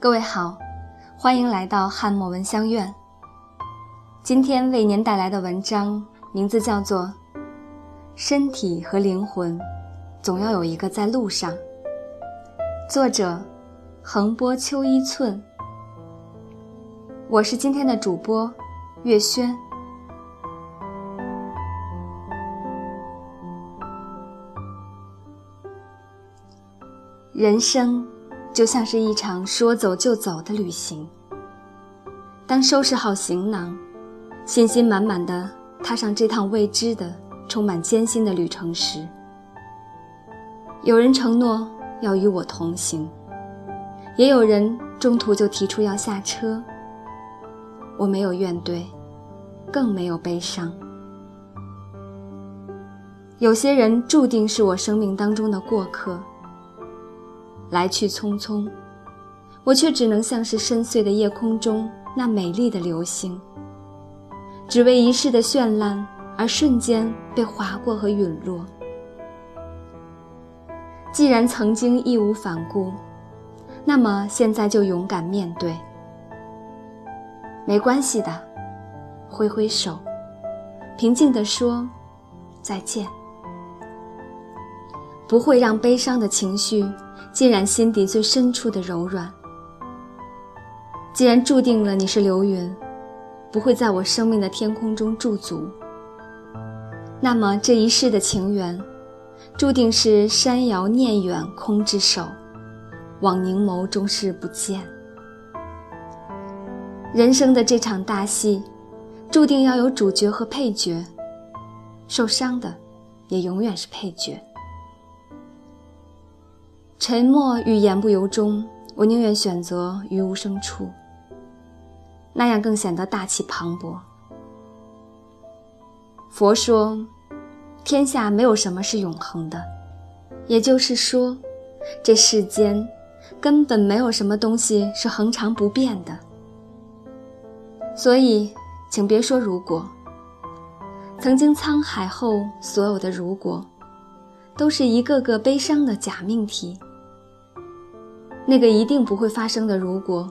各位好，欢迎来到汉墨闻香院。今天为您带来的文章名字叫做《身体和灵魂总要有一个在路上》，作者横波秋一寸。我是今天的主播月轩。人生就像是一场说走就走的旅行。当收拾好行囊，信心满满的踏上这趟未知的、充满艰辛的旅程时，有人承诺要与我同行，也有人中途就提出要下车。我没有怨怼，更没有悲伤。有些人注定是我生命当中的过客。来去匆匆，我却只能像是深邃的夜空中那美丽的流星，只为一世的绚烂而瞬间被划过和陨落。既然曾经义无反顾，那么现在就勇敢面对。没关系的，挥挥手，平静地说再见，不会让悲伤的情绪。浸染心底最深处的柔软。既然注定了你是流云，不会在我生命的天空中驻足，那么这一世的情缘，注定是山遥念远空之手，望凝眸终是不见。人生的这场大戏，注定要有主角和配角，受伤的，也永远是配角。沉默与言不由衷，我宁愿选择于无声处，那样更显得大气磅礴。佛说，天下没有什么是永恒的，也就是说，这世间根本没有什么东西是恒常不变的。所以，请别说如果。曾经沧海后所有的如果，都是一个个悲伤的假命题。那个一定不会发生的如果，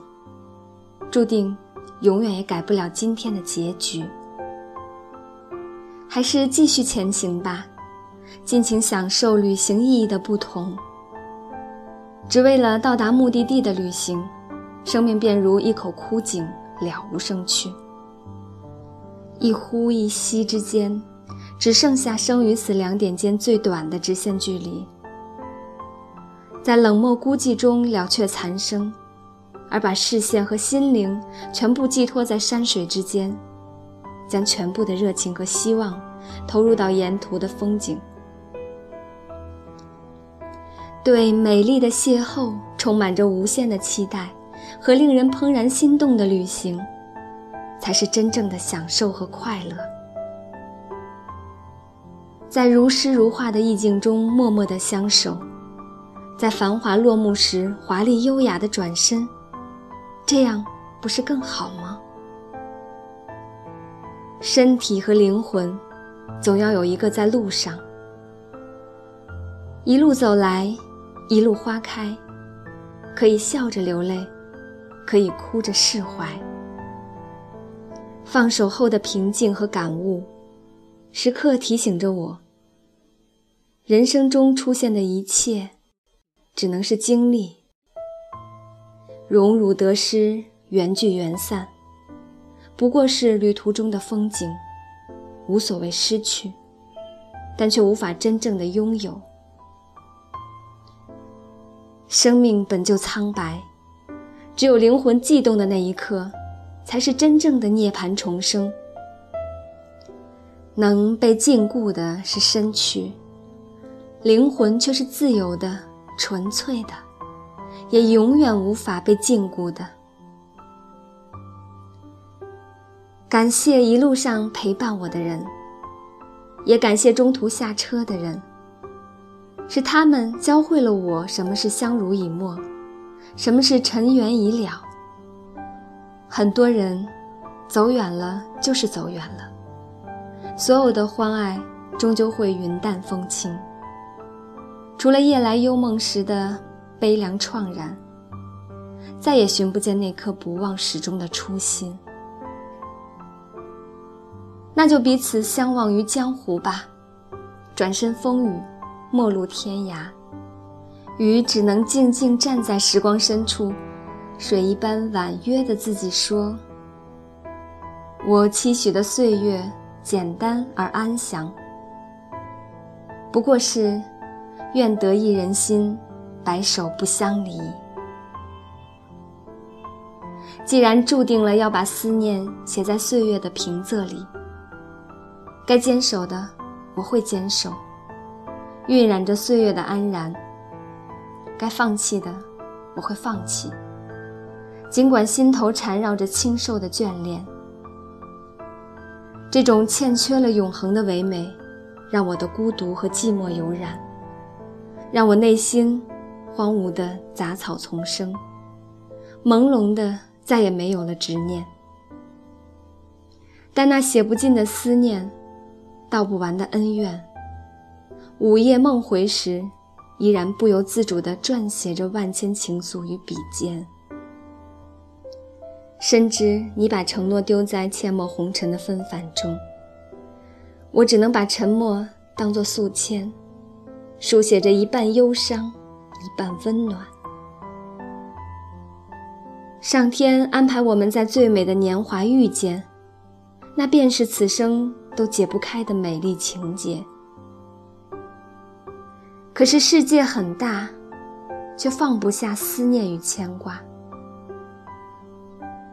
注定永远也改不了今天的结局。还是继续前行吧，尽情享受旅行意义的不同。只为了到达目的地的旅行，生命便如一口枯井，了无生趣。一呼一吸之间，只剩下生与死两点间最短的直线距离。在冷漠孤寂中了却残生，而把视线和心灵全部寄托在山水之间，将全部的热情和希望投入到沿途的风景。对美丽的邂逅充满着无限的期待，和令人怦然心动的旅行，才是真正的享受和快乐。在如诗如画的意境中默默的相守。在繁华落幕时，华丽优雅的转身，这样不是更好吗？身体和灵魂，总要有一个在路上。一路走来，一路花开，可以笑着流泪，可以哭着释怀。放手后的平静和感悟，时刻提醒着我：人生中出现的一切。只能是经历，荣辱得失，缘聚缘散，不过是旅途中的风景，无所谓失去，但却无法真正的拥有。生命本就苍白，只有灵魂悸动的那一刻，才是真正的涅槃重生。能被禁锢的是身躯，灵魂却是自由的。纯粹的，也永远无法被禁锢的。感谢一路上陪伴我的人，也感谢中途下车的人。是他们教会了我什么是相濡以沫，什么是尘缘已了。很多人走远了就是走远了，所有的欢爱终究会云淡风轻。除了夜来幽梦时的悲凉怆然，再也寻不见那颗不忘始终的初心。那就彼此相忘于江湖吧，转身风雨，陌路天涯。雨只能静静站在时光深处，水一般婉约的自己说：“我期许的岁月简单而安详，不过是愿得一人心，白首不相离。既然注定了要把思念写在岁月的平仄里，该坚守的我会坚守，晕染着岁月的安然。”该放弃的，我会放弃。尽管心头缠绕着清瘦的眷恋，这种欠缺了永恒的唯美，让我的孤独和寂寞油然，让我内心荒芜的杂草丛生，朦胧的再也没有了执念。但那写不尽的思念，道不完的恩怨，午夜梦回时。依然不由自主地撰写着万千情愫于笔尖，深知你把承诺丢在阡陌红尘的纷繁中，我只能把沉默当作素签，书写着一半忧伤，一半温暖。上天安排我们在最美的年华遇见，那便是此生都解不开的美丽情节。可是世界很大，却放不下思念与牵挂。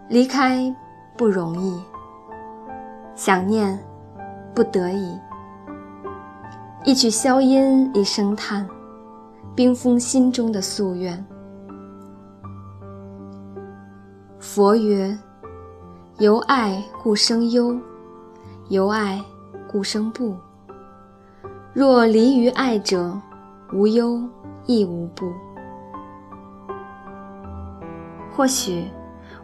离开不容易，想念不得已。一曲箫音，一声叹，冰封心中的夙愿。佛曰：由爱故生忧，由爱故生怖。若离于爱者，无忧亦无怖。或许，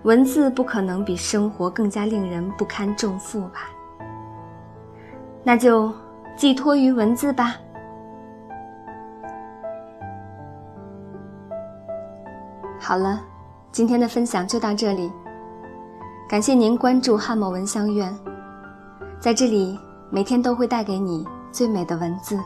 文字不可能比生活更加令人不堪重负吧。那就寄托于文字吧。好了，今天的分享就到这里。感谢您关注汉墨文香苑，在这里每天都会带给你最美的文字。